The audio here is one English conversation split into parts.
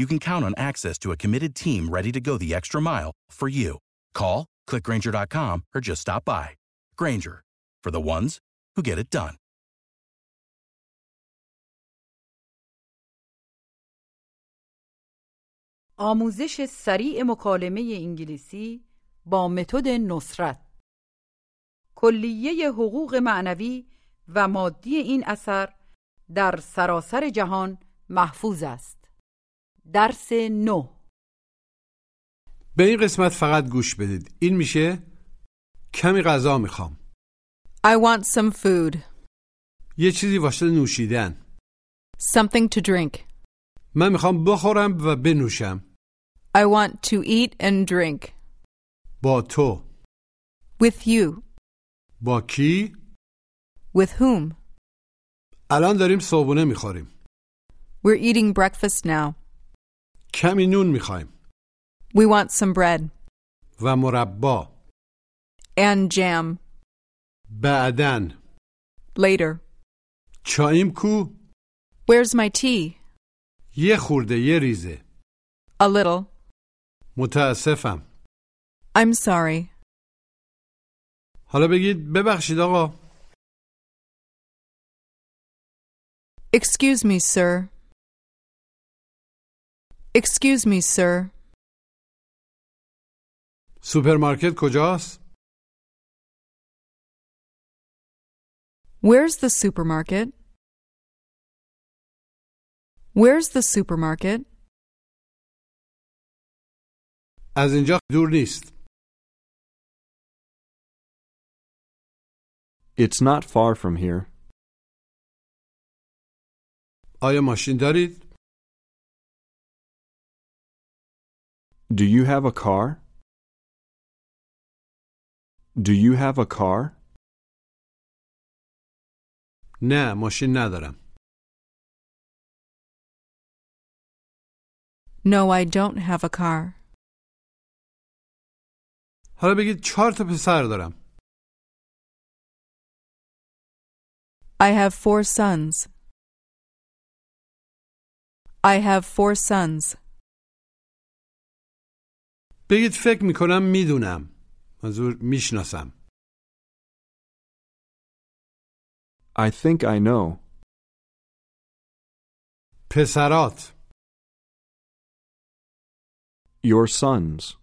you can count on access to a committed team ready to go the extra mile for you. Call, clickgrainger.com, or just stop by. Grainger, for the ones who get it done. آموزش سریع مکالمه انگلیسی با متد نصرت کلیه حقوق معنوی و مادی این اثر در سراسر جهان محفوظ است. درس نو به این قسمت فقط گوش بدید این میشه کمی غذا می‌خوام I want some food. یه چیزی واسه نوشیدن Something to drink. من می‌خوام بخورم و بنوشم I want to eat and drink. با تو With you. با کی With whom? الان داریم صبحونه می‌خوریم We're eating breakfast now. کمی نون میخوایم We want some bread. و مربا And jam. بعدن Later. چایم کو Where's my tea? یه خورده یه ریزه A little. متاسفم I'm sorry. حالا بگید ببخشید آقا Excuse me, sir. Excuse me, sir. سوپرمارکت کجاست Where's the supermarket? Where's the supermarket? از اینجا دور نیست It's not far from here. آیا ماشین دارید Do you have a car? Do you have a car? نه ماشین ندارم No, I don't have a car. حالا بگید چهار تا پسر دارم I have four sons. I have four sons. بگید فکر میکنم میدونم منظور میشناسم I think I know. پسرات Your sons.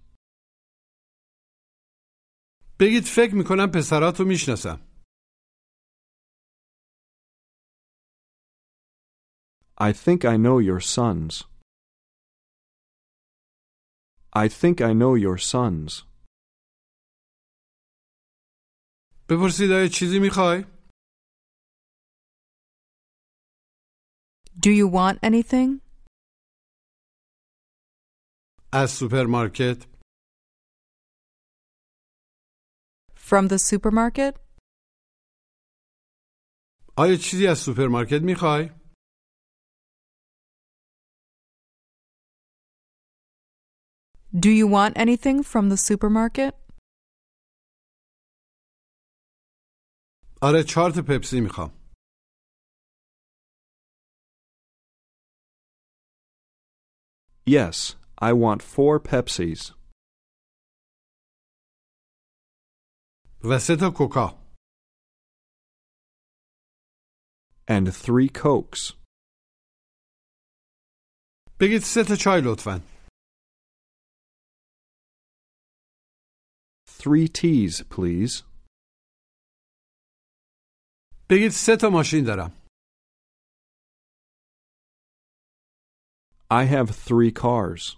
بگید فکر میکنم پسرات رو میشناسم I think I know your sons. I think I know your sons. بپرسید آیا چیزی میخوای Do you want anything? از سوپرمارکت From the supermarket? آیا چیزی از سوپرمارکت میخوای Do you want anything from the supermarket? آره چهار تا پپسی میخوام Yes, I want four Pepsis. و سه تا کوکا and three cokes. بگید سه تا چای لطفا three teas, please. بگید سه تا ماشین دارم. I have three cars.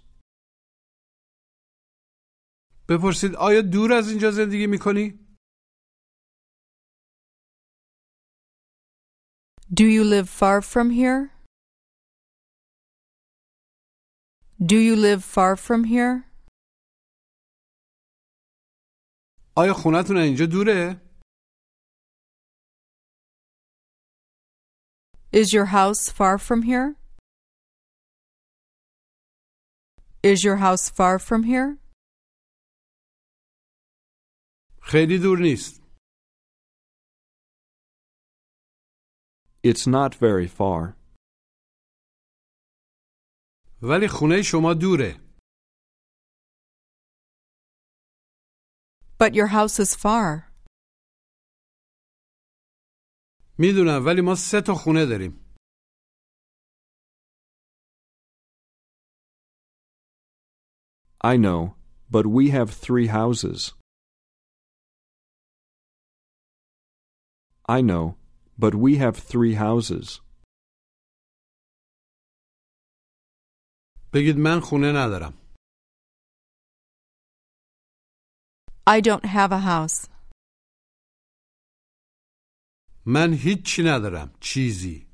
بپرسید آیا دور از اینجا زندگی Do you live far from here? Do you live far from here? آیا خونتون اینجا دوره؟ Is your house far from here? Is your house far from here? خیلی دور نیست It's not very far. ولی خونه شما دوره But your house is far. میدونم ولی ما سه تا خونه داریم I know, but we have three houses. I know, but we have three houses. بگید من خونه ندارم I don't have a house. من هیچی ندارم چیزی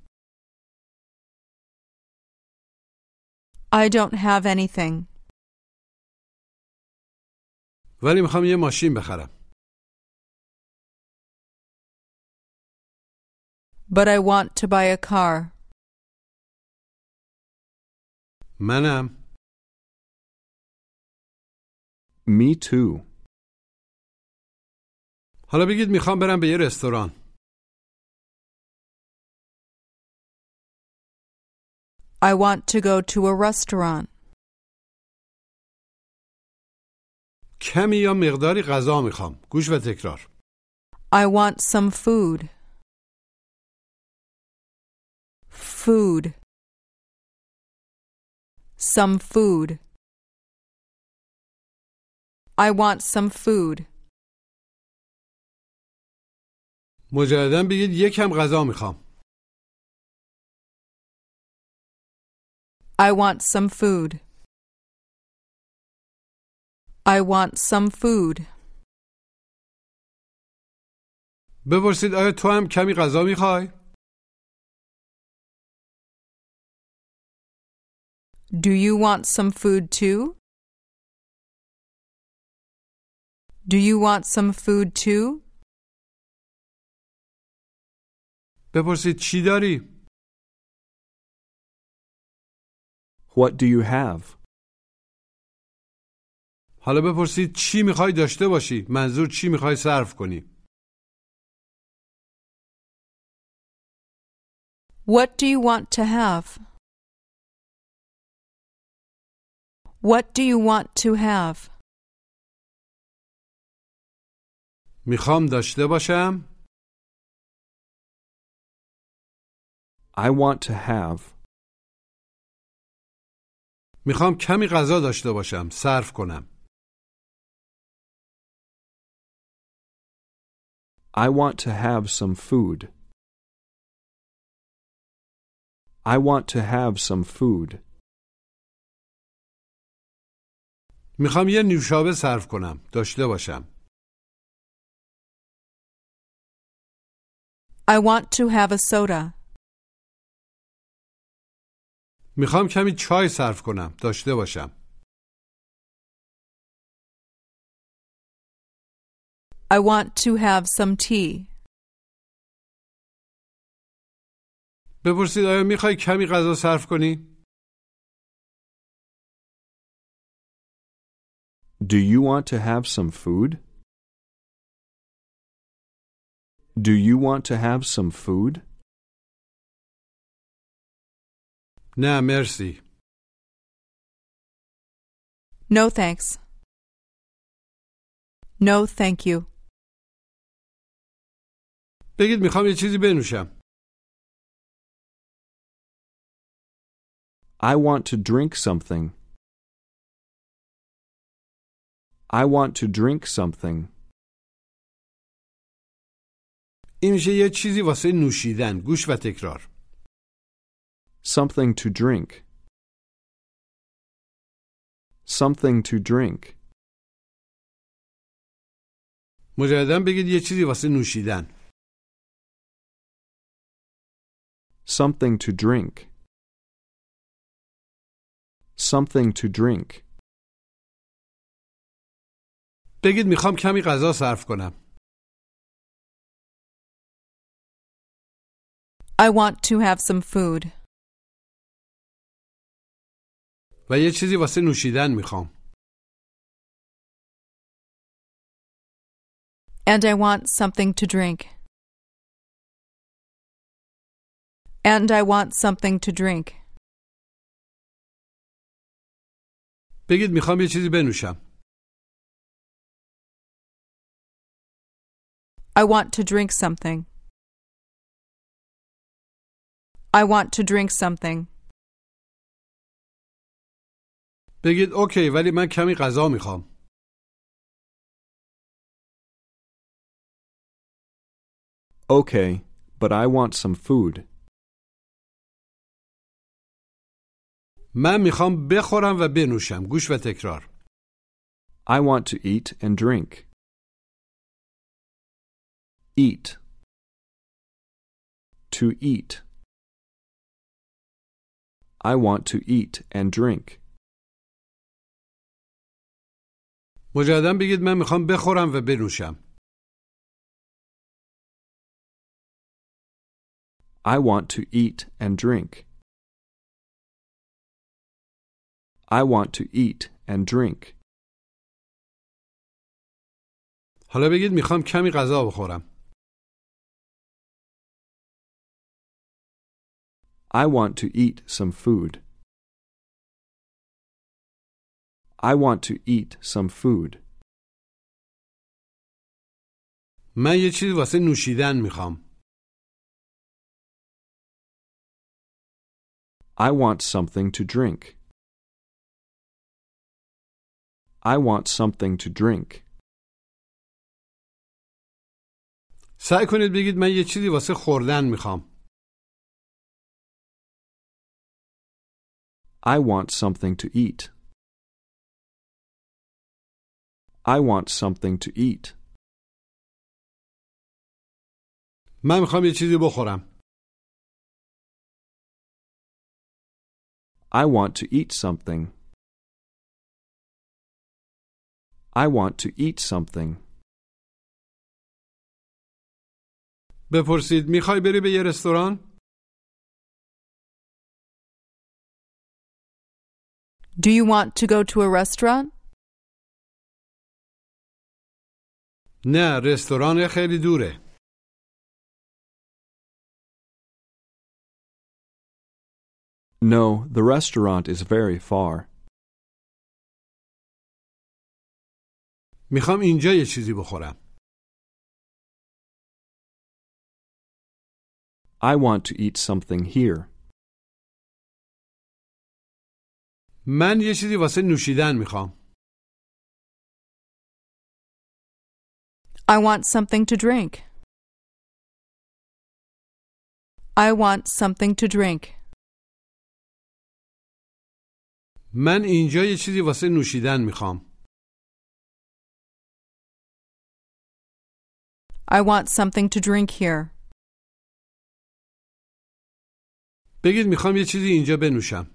I don't have anything. ولی میخوام یه ماشین بخرم But I want to buy a car. منم Me too. حالا بگید میخوام برم به یه رستوران I want to go to a restaurant. کمی یا مقداری غذا میخوام گوش و تکرار I want some food. Food. Some food. I want some food. مجددا بگید یکم غذا می‌خوام I want some food. I want some food. بپرسید آیا تو هم کمی غذا می‌خوای؟ Do you want some food too? Do you want some food too? بپرسید چی داری؟ What do you have? حالا بپرسید چی میخوای داشته باشی؟ منظور چی میخوای صرف کنی؟ What do you want to have? What do you want to have? میخوام داشته باشم I want to have. میخوام کمی غذا داشته باشم صرف کنم I want to have some food. I want to have some food. میخوام یه نوشابه صرف کنم داشته باشم I want to have a soda. می‌خوام کمی چای صرف کنم داشته باشم I want to have some tea. بپرسید آیا می‌خوای کمی غذا صرف کنی؟ Do you want to have some food? Do you want to have some food? نه مرسی No thanks. No, thank you. بگید میخوام یه چیزی بنوشم I want to drink something. I want to drink something. این میشه یه چیزی واسه نوشیدن گوش و تکرار Something to drink. Something to drink. مجددا بگید یه چیزی واسه نوشیدن Something to drink. Something to drink. بگید میخوام کمی غذا صرف کنم I want to have some food. و یه چیزی واسه نوشیدن میخوام And I want something to drink. And I want something to drink. بگید میخوام یه چیزی بنوشم I want to drink something. I want to drink something. بگید اوکی ولی من کمی غذا می‌خوام Okay, but I want some food. من می‌خوام بخورم و بنوشم گوش و تکرار I want to eat and drink. Eat. To eat. I want to eat and drink. مجددا بگید من می‌خوام بخورم و بنوشم I want to eat and drink. I want to eat and drink. حالا بگید می‌خوام کمی غذا بخورم I want to eat some food. I want to eat some food. من یه چیزی واسه نوشیدن میخوام I want something to drink. I want something to drink. سعی کنید بگید من یه چیزی واسه خوردن میخوام I want something to eat. I want something to eat. من میخوام یه چیزی بخورم I want to eat something. I want to eat something. بپرسید میخوای بری به یه رستوران Do you want to go to a restaurant? نه رستوران خیلی دوره No, the restaurant is very far. میخوام اینجا یه چیزی بخورم I want to eat something here. من یه چیزی واسه نوشیدن میخوام I want something to drink. I want something to drink. من اینجا یه چیزی واسه نوشیدن میخوام I want something to drink here. بگید میخوام یه چیزی اینجا بنوشم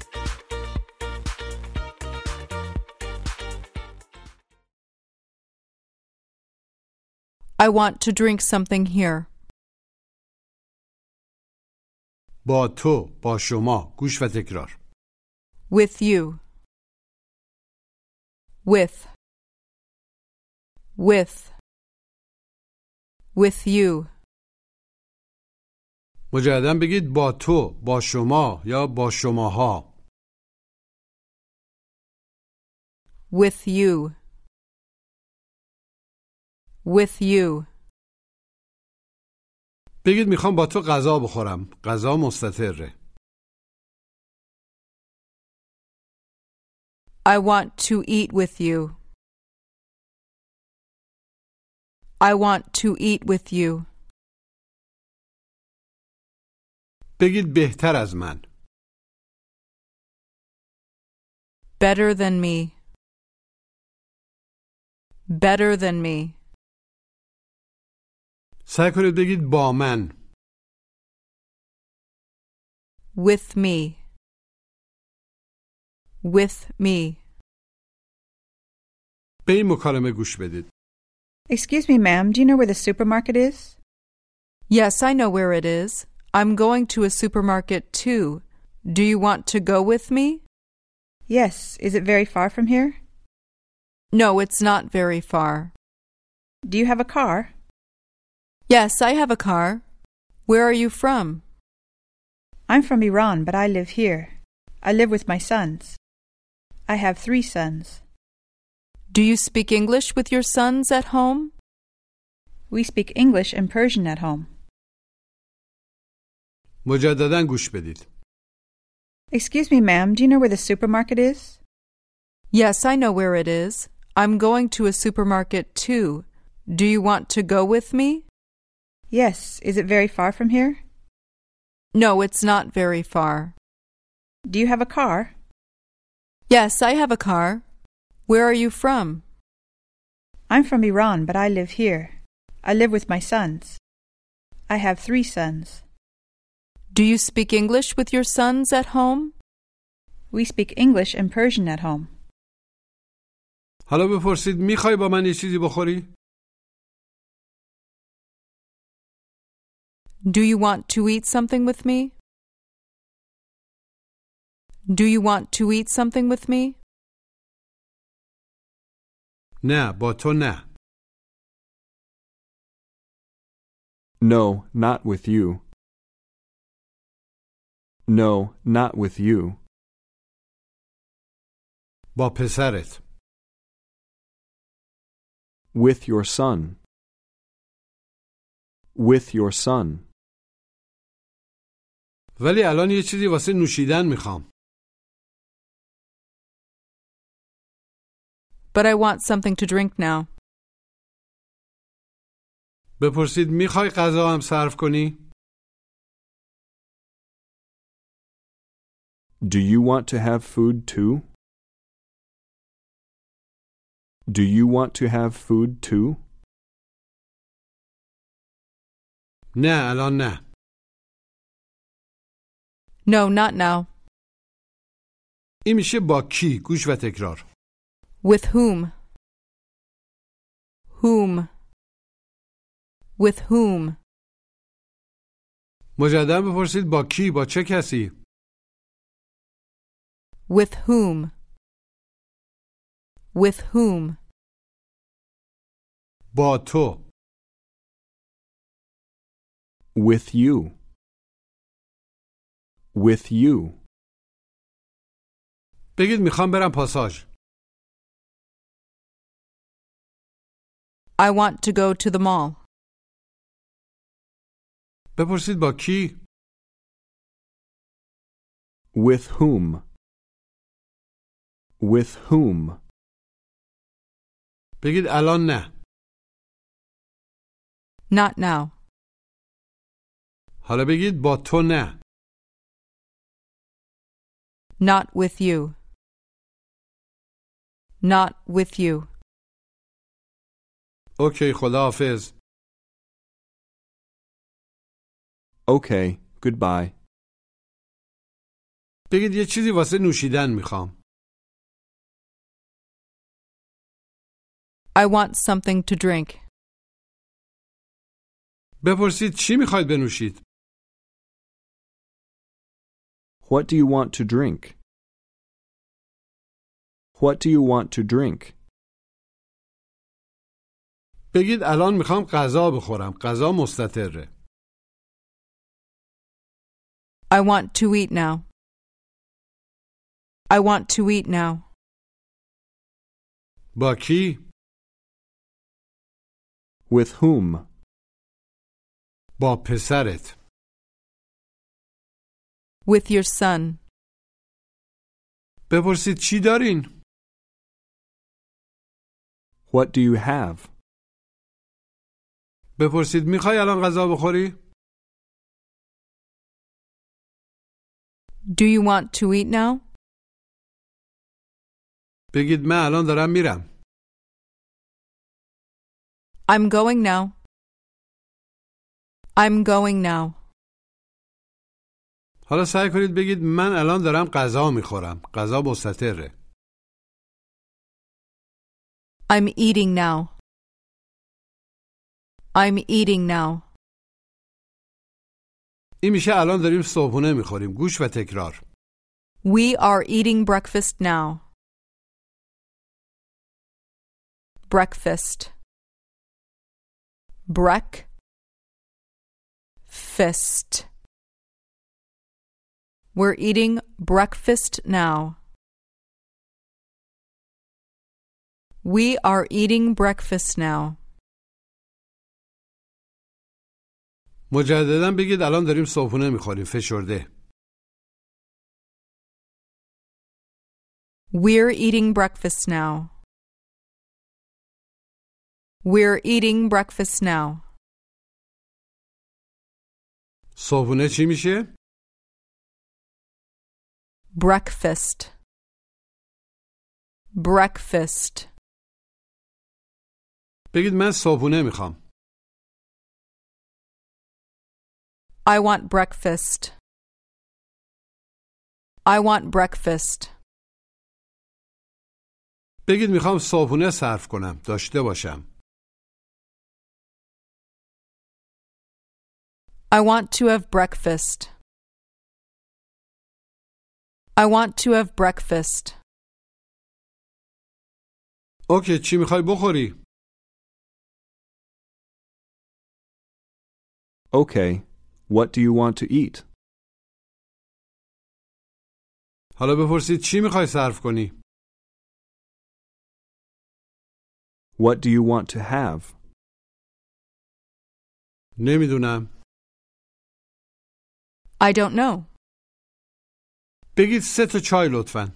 I want to drink something here. با تو با شما گوش و تکرار With you. With. With. With you. مجددا بگید با تو با شما یا با شماها With you. With you. بگید میخوام با تو غذا بخورم غذا مستطره I want to eat with you. I want to eat with you. بگید بهتر از من Better than me. Better than me. سعی کنید بگید با من With me. With me. به این مکالمه گوش بدید Excuse me, ma'am, do you know where the supermarket is? Yes, I know where it is. I'm going to a supermarket too. Do you want to go with me? Yes. Is it very far from here? No, it's not very far. Do you have a car? Yes, I have a car. Where are you from? I'm from Iran, but I live here. I live with my sons. I have three sons. Do you speak English with your sons at home? We speak English and Persian at home. مجددا گوش بدید Excuse me, ma'am, do you know where the supermarket is? Yes, I know where it is. I'm going to a supermarket too. Do you want to go with me? Yes. Is it very far from here? No, it's not very far. Do you have a car? Yes, I have a car. Where are you from? I'm from Iran, but I live here. I live with my sons. I have three sons. Do you speak English with your sons at home? We speak English and Persian at home. حالا بپرسید میخوای با من یه چیزی بخوری؟ Do you want to eat something with me? Do you want to eat something with me? نه با تو نه No, not with you. No, not with you. با پسرت With your son. With your son. ولی الان یه چیزی واسه نوشیدن می‌خوام But I want something to drink now. بپرسید می‌خوای غذا هم صرف کنی؟ Do you want to have food too? Do you want to have food too? نه الان نه No, not now. این میشه با کی گوش و تکرار With whom? Whom? With whom? مجددا بپرسید با کی با چه کسی With whom? With whom? با تو With you. With you. بگید میخوام برم پاساژ I want to go to the mall. بپرسید با کی With whom? With whom? بگید الان نه Not now. حالا بگید با تو نه Not with you. Not with you. اوکی خداحافظ Okay, goodbye. بگید یه چیزی واسه نوشیدن میخوام I want something to drink. بپرسید چی میخواید بنوشید What do you want to drink? What do you want to drink? بگید الان میخوام غذا بخورم غذا مستطره I want to eat now. I want to eat now. با کی With whom? با پسرت With your son. بپرسید چی دارین What do you have? بپرسید میخوای الان غذا بخوری Do you want to eat now? بگید من الان دارم میرم I'm going now. I'm going now. حالا سعی کنید بگید من الان دارم غذا می‌خورم غذا مستطره I'm eating now. I'm eating now. این میشه الان داریم صبحونه می‌خوریم گوش و تکرار We are eating breakfast now. Breakfast. Break. Fist. We're eating breakfast now. We are eating breakfast now. مجددا بگید الان داریم صبحونه میخوریم فشرده We're eating breakfast now. We're eating breakfast now. صبحونه چی میشه Breakfast. Breakfast. بگید من صبحونه میخوام I want breakfast. I want breakfast. بگید میخوام صبحونه صرف کنم داشته باشم I want to have breakfast. I want to have breakfast. اوکی چی میخوای بخوری Okay, what do you want to eat? حالا بپرسید چی میخوای صرف کنی What do you want to have? نمیدونم I don't know. بگید سه تا چای لطفا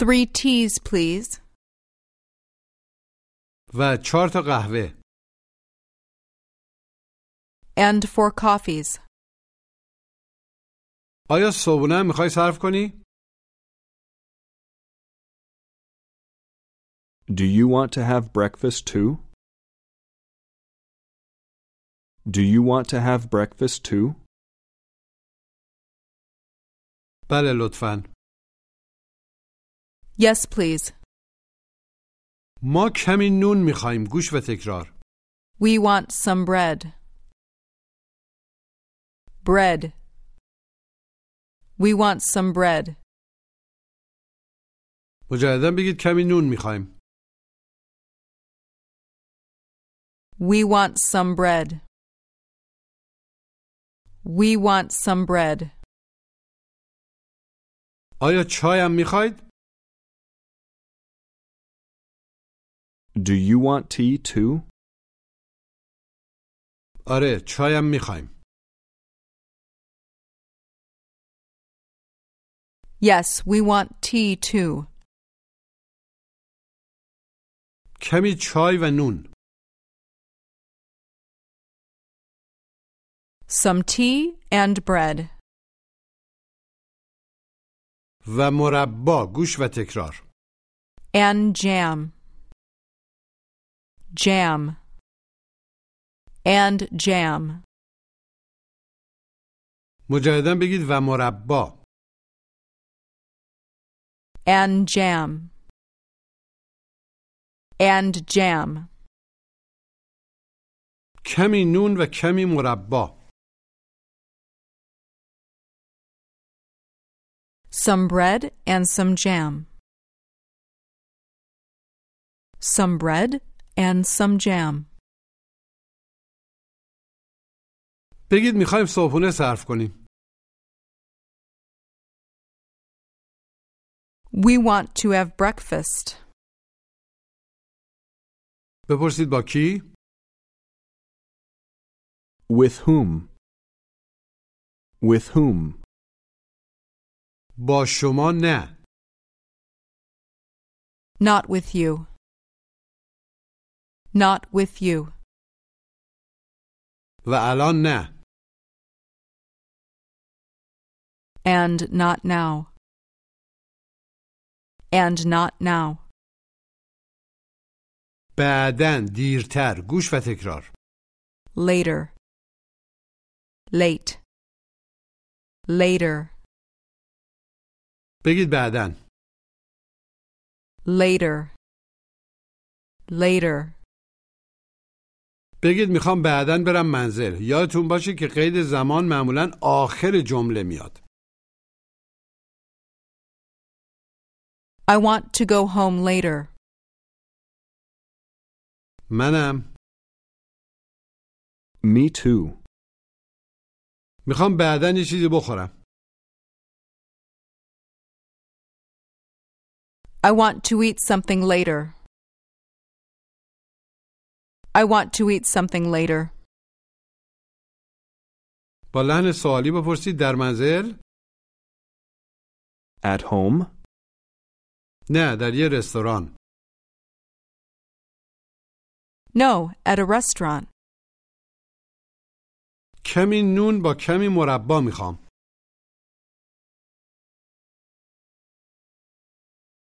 Three teas, please. و چهار تا قهوه And four coffees. آیا صبحونه هم میخوای صرف کنی Do you want to have breakfast too? Do you want to have breakfast too? بله لطفا Yes, please. ما کمی نون میخوایم گوش و تکرار We want some bread. Bread. We want some bread. مجددا بگید کمی نون میخوایم We want some bread. We want some bread. آیا چای هم میخواید Do you want tea too? آره چای هم میخوایم Yes, we want tea too. کمی چای و نون Some tea and bread. و مربا گوش و تکرار And jam. Jam. And jam. مجددا بگید و مربا And jam. And jam. کمی نون و کمی مربا Some bread and some jam. Some bread and some jam. بگید میخوایم صبحونه صرف کنیم We want to have breakfast. بپرسید با کی With whom? With whom? با شما نه Not with you. Not with you. و الان نه And not now. And not now. بعدن دیرتر گوش و تکرار Later. Late. Later. بگید بعدن Later. Later. بگید می‌خوام بعدن برم منزل یادتون باشه که قید زمان معمولا آخر جمله میاد I want to go home later. منم Me too. می‌خوام بعدن یه چیزی بخورم I want to eat something later. I want to eat something later. با لحن سوالی بپرسید در منزل At home? نه در یه رستوران No, at a restaurant. کمی نون با کمی مربا میخوام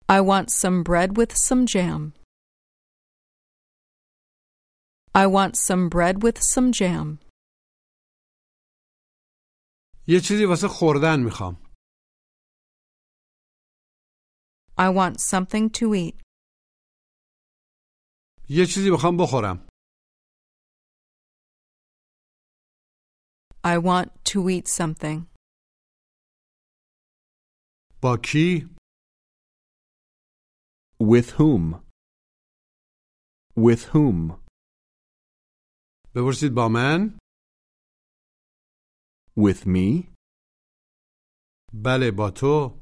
I want some bread with some jam. I want some bread with some jam. یه چیزی واسه خوردن میخوام I want something to eat. یه چیزی میخوام بخورم I want to eat something. با کی With whom? With whom? بپرسید با من With me? بله با تو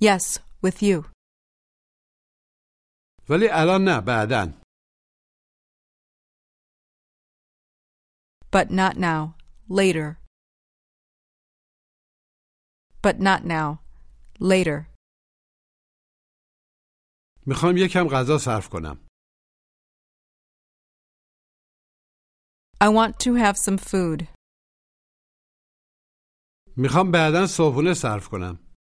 Yes, with you. ولی الان نه بعدن But not now. Later. But not now. Later. می‌خوام یکم غذا صرف کنم I want to have some food. می‌خوام بعدا صبحونه صرف کنم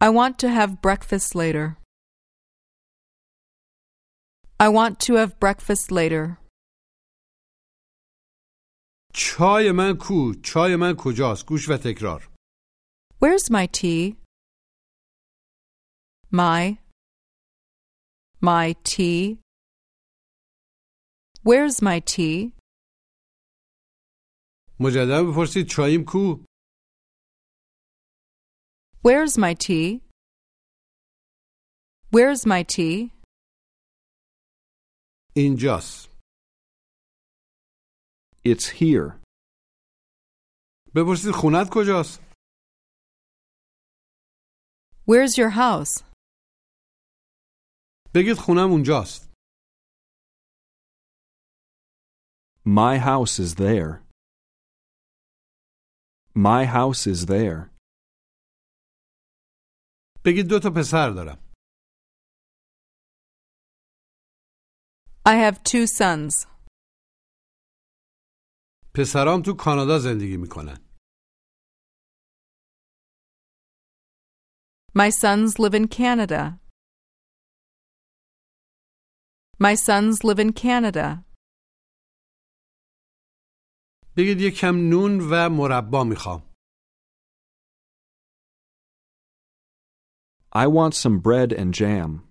I want to have breakfast later. I want to have breakfast later. چای من کو چای من کجاست گوش و تکرار Where's my tea? My. My tea. Where's my tea? مجددا بپرسید چاییم کو Where's my tea? Where's my tea? اینجاست It's here. بپرسید خونت کجاست Where's your house? بگید خونم اونجاست My house is there. My house is there. بگید دو تا پسر دارم. I have two sons. پسرام تو کانادا زندگی میکنن. My sons live in Canada. My sons live in Canada. بگید یک کم نون و مربا میخوام. I want some bread and jam.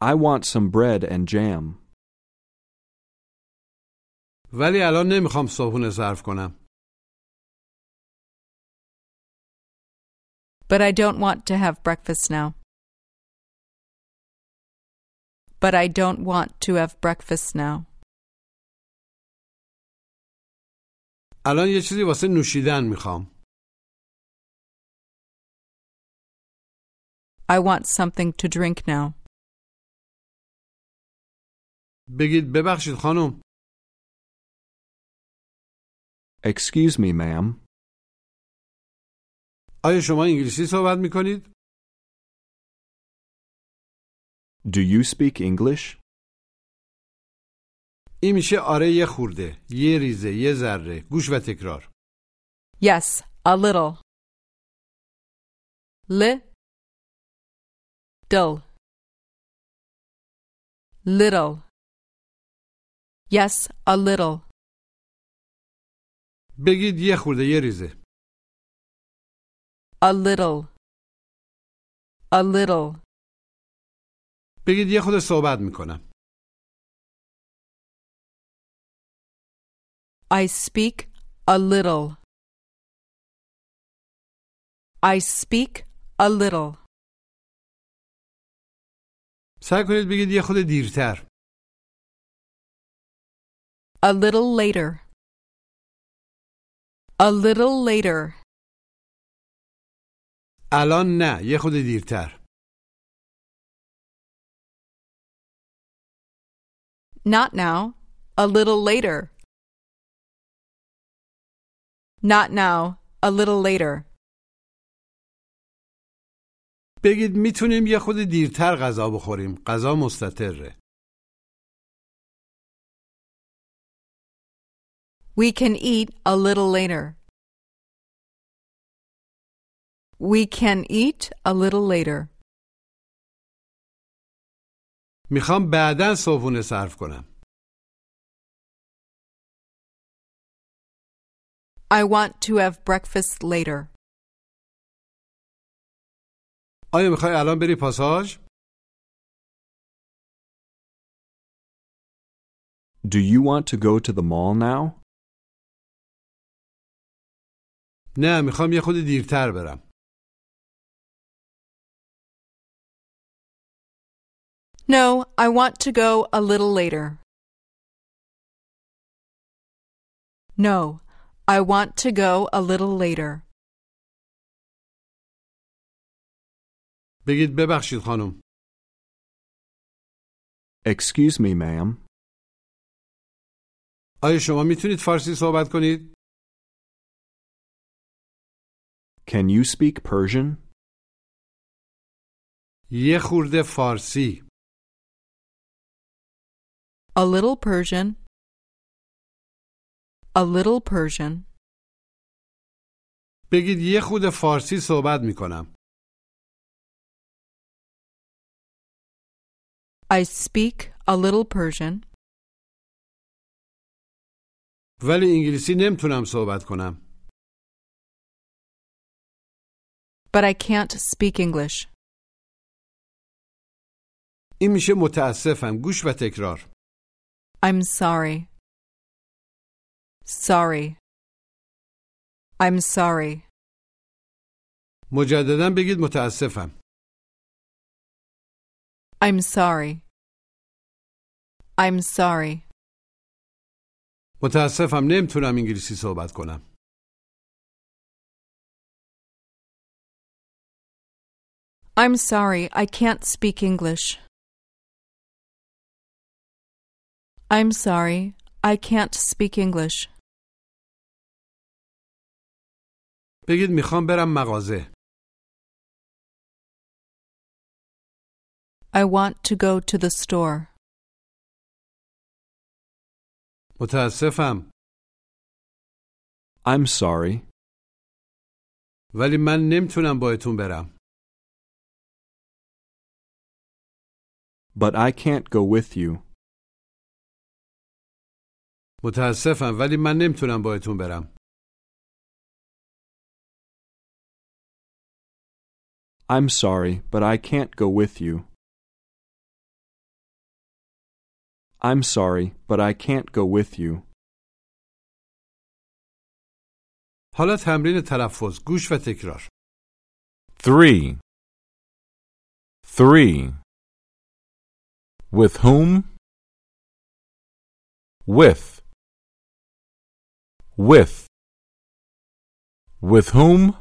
I want some bread and jam. ولی الان نمیخوام صبحونه صرف کنم. But I don't want to have breakfast now. But I don't want to have breakfast now. الان یه چیزی واسه نوشیدن میخوام. I want something to drink now. بگید ببخشید خانم. Excuse me, ma'am. آیا شما انگلیسی صحبت میکنید؟ Do you speak English? این میشه آره یه خورده. یه ریزه. یه ذره. گوش و تکرار. Yes, a little. Li. Dull. Little. Yes, a little. بگید یه خورده یه ریزه. A little. A little. بگید یه خود صحبت می‌کنم. I speak a little. I speak a little. سعی کنید بگید یه خود دیرتر. A little later. A little later. الان نه. یه خود دیرتر. Not now. A little later. Not now. A little later. بگید میتونیم یه خود دیرتر غذا بخوریم. غذا مستطره. We can eat a little later. We can eat a little later. می‌خوام بعدا صبحونه صرف کنم. I want to have breakfast later. آیا می‌خوای الان بری پاساژ؟ Do you want to go to the mall now? نه می‌خوام یه خود دیرتر برم. No, I want to go a little later. No, I want to go a little later. بگید ببخشید خانم. Excuse me, ma'am. آیا شما میتونید فارسی صحبت کنید؟ Can you speak Persian? یه خورده فارسی. A little Persian. A little Persian. بگید یه خورده فارسی صحبت میکنم. I speak a little Persian, ولی انگلیسی نمیتونم صحبت کنم. but I can't speak English. این میشه متاسفم. گوش و تکرار. I'm sorry. Sorry. I'm sorry. مجددا بگید متاسفم. I'm sorry. I'm sorry. متاسفم نمیتونم انگلیسی صحبت کنم. I'm sorry, I can't speak English. I'm sorry, I can't speak English. بگید میخوام برم مغازه. I want to go to the store. متاسفم. I'm sorry. ولی من نمیتونم باهاتون برم. But I can't go with you. متاسفم ولی من نمیتونم باهاتون برم I'm sorry, but I can't go with you. I'm sorry, but I can't go with you. حالا تمرین تلفظ گوش و تکرار Three. Three. With whom? With. with. With whom?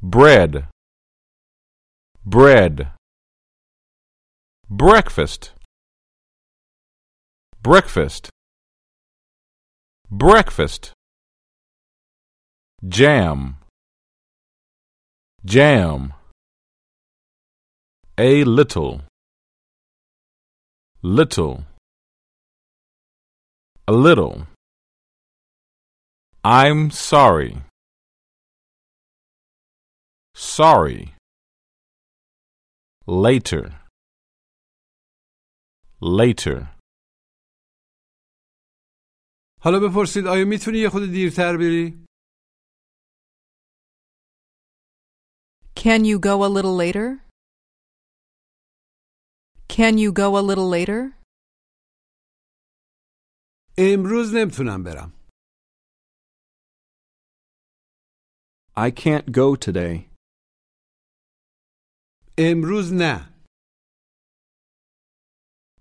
Bread. Bread. Breakfast. Breakfast. Breakfast. Jam. Jam. A little. Little. A little. I'm sorry. Sorry. Later. Later. حالا بپرسید آیا میتونی یه خود دیرتر بری؟ Can you go a little later? Can you go a little later? امروز نمیتونم برم I can't go today. امروز نه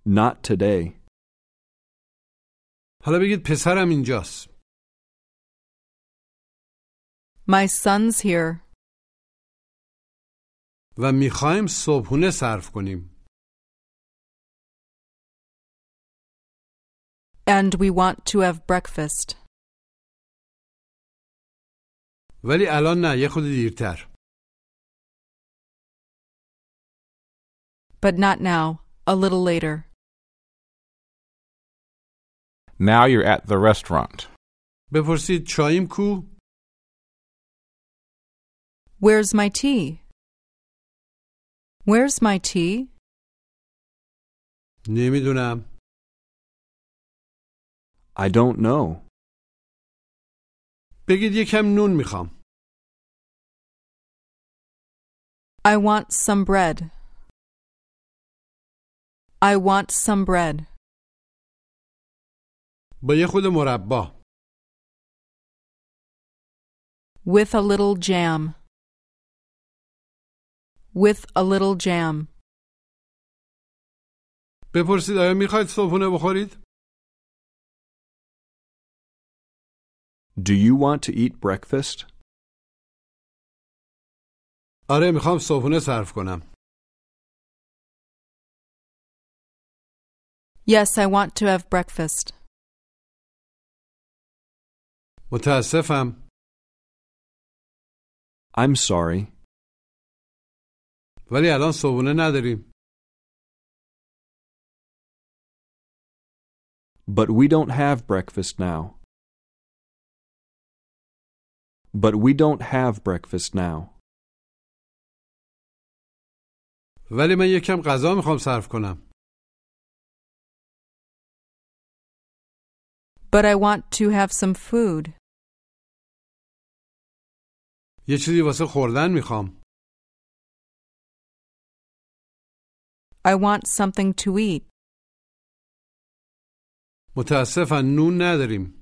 Not today. حالا بگید پسرم اینجاست My son's here, و میخوایم صبحونه صرف کنیم and we want to have breakfast. ولی الان نه یه خود دیرتر But not now, a little later. Now you're at the restaurant. بپرسید چاییم کو؟ Where's my tea? Where's my tea? نمیدونم I don't know. بگید یکم نون می‌خوام I want some bread. I want some bread. با یه خود مربا With a little jam. With a little jam. بپرسید آیا می‌خواید صبحونه بخورید؟ Do you want to eat breakfast? آره میخوام صبحونه صرف کنم Yes, I want to have breakfast. متاسفم I'm sorry, ولی الان صبحونه نداریم but we don't have breakfast now. But we don't have breakfast now. ولی من یکم غذا میخوام صرف کنم But I want to have some food. یه چیزی واسه خوردن میخوام I want something to eat. متاسفم نون نداریم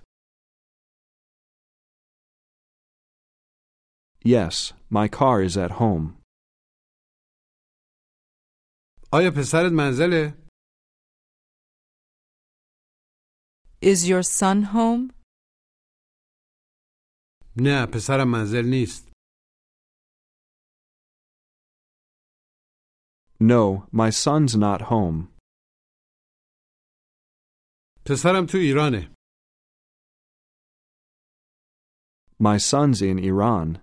Yes, my car is at home. آیا پسرت منزله؟ Is your son home? نه پسرم منزل نیست No, my son's not home. پسرم تو ایرانه My son's in Iran.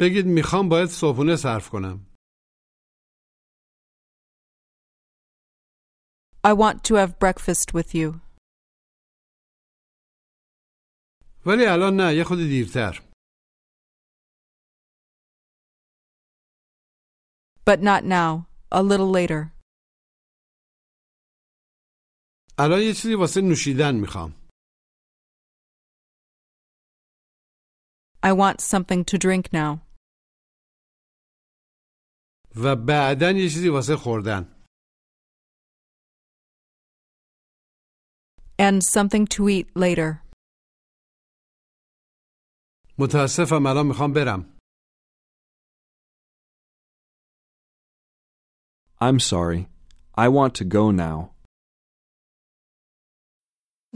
بگید می‌خوام باید صبحونه صرف کنم I want to have breakfast with you. ولی الان نه یه خود دیرتر But not now. A little later. الان یه چیزی واسه نوشیدن می‌خوام I want something to drink now. و بعدا یه چیزی واسه خوردن And something to eat later. متاسفم الان میخوام برم I'm sorry. I want to go now.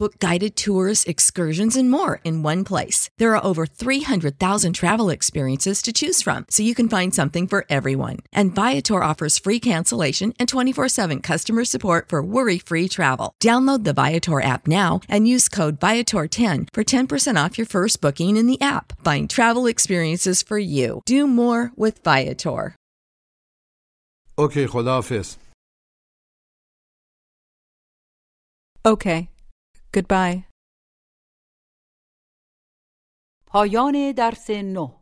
Book guided tours, excursions, and more in one place. There are over 300,000 travel experiences to choose from, so you can find something for everyone. And Viator offers free cancellation and 24 7 customer support for worry free travel. Download the Viator app now and use code Viator10 for 10% off your first booking in the app. Find travel experiences for you. Do more with Viator. اوکی خداحافظ Okay. Goodbye. پایان درس نه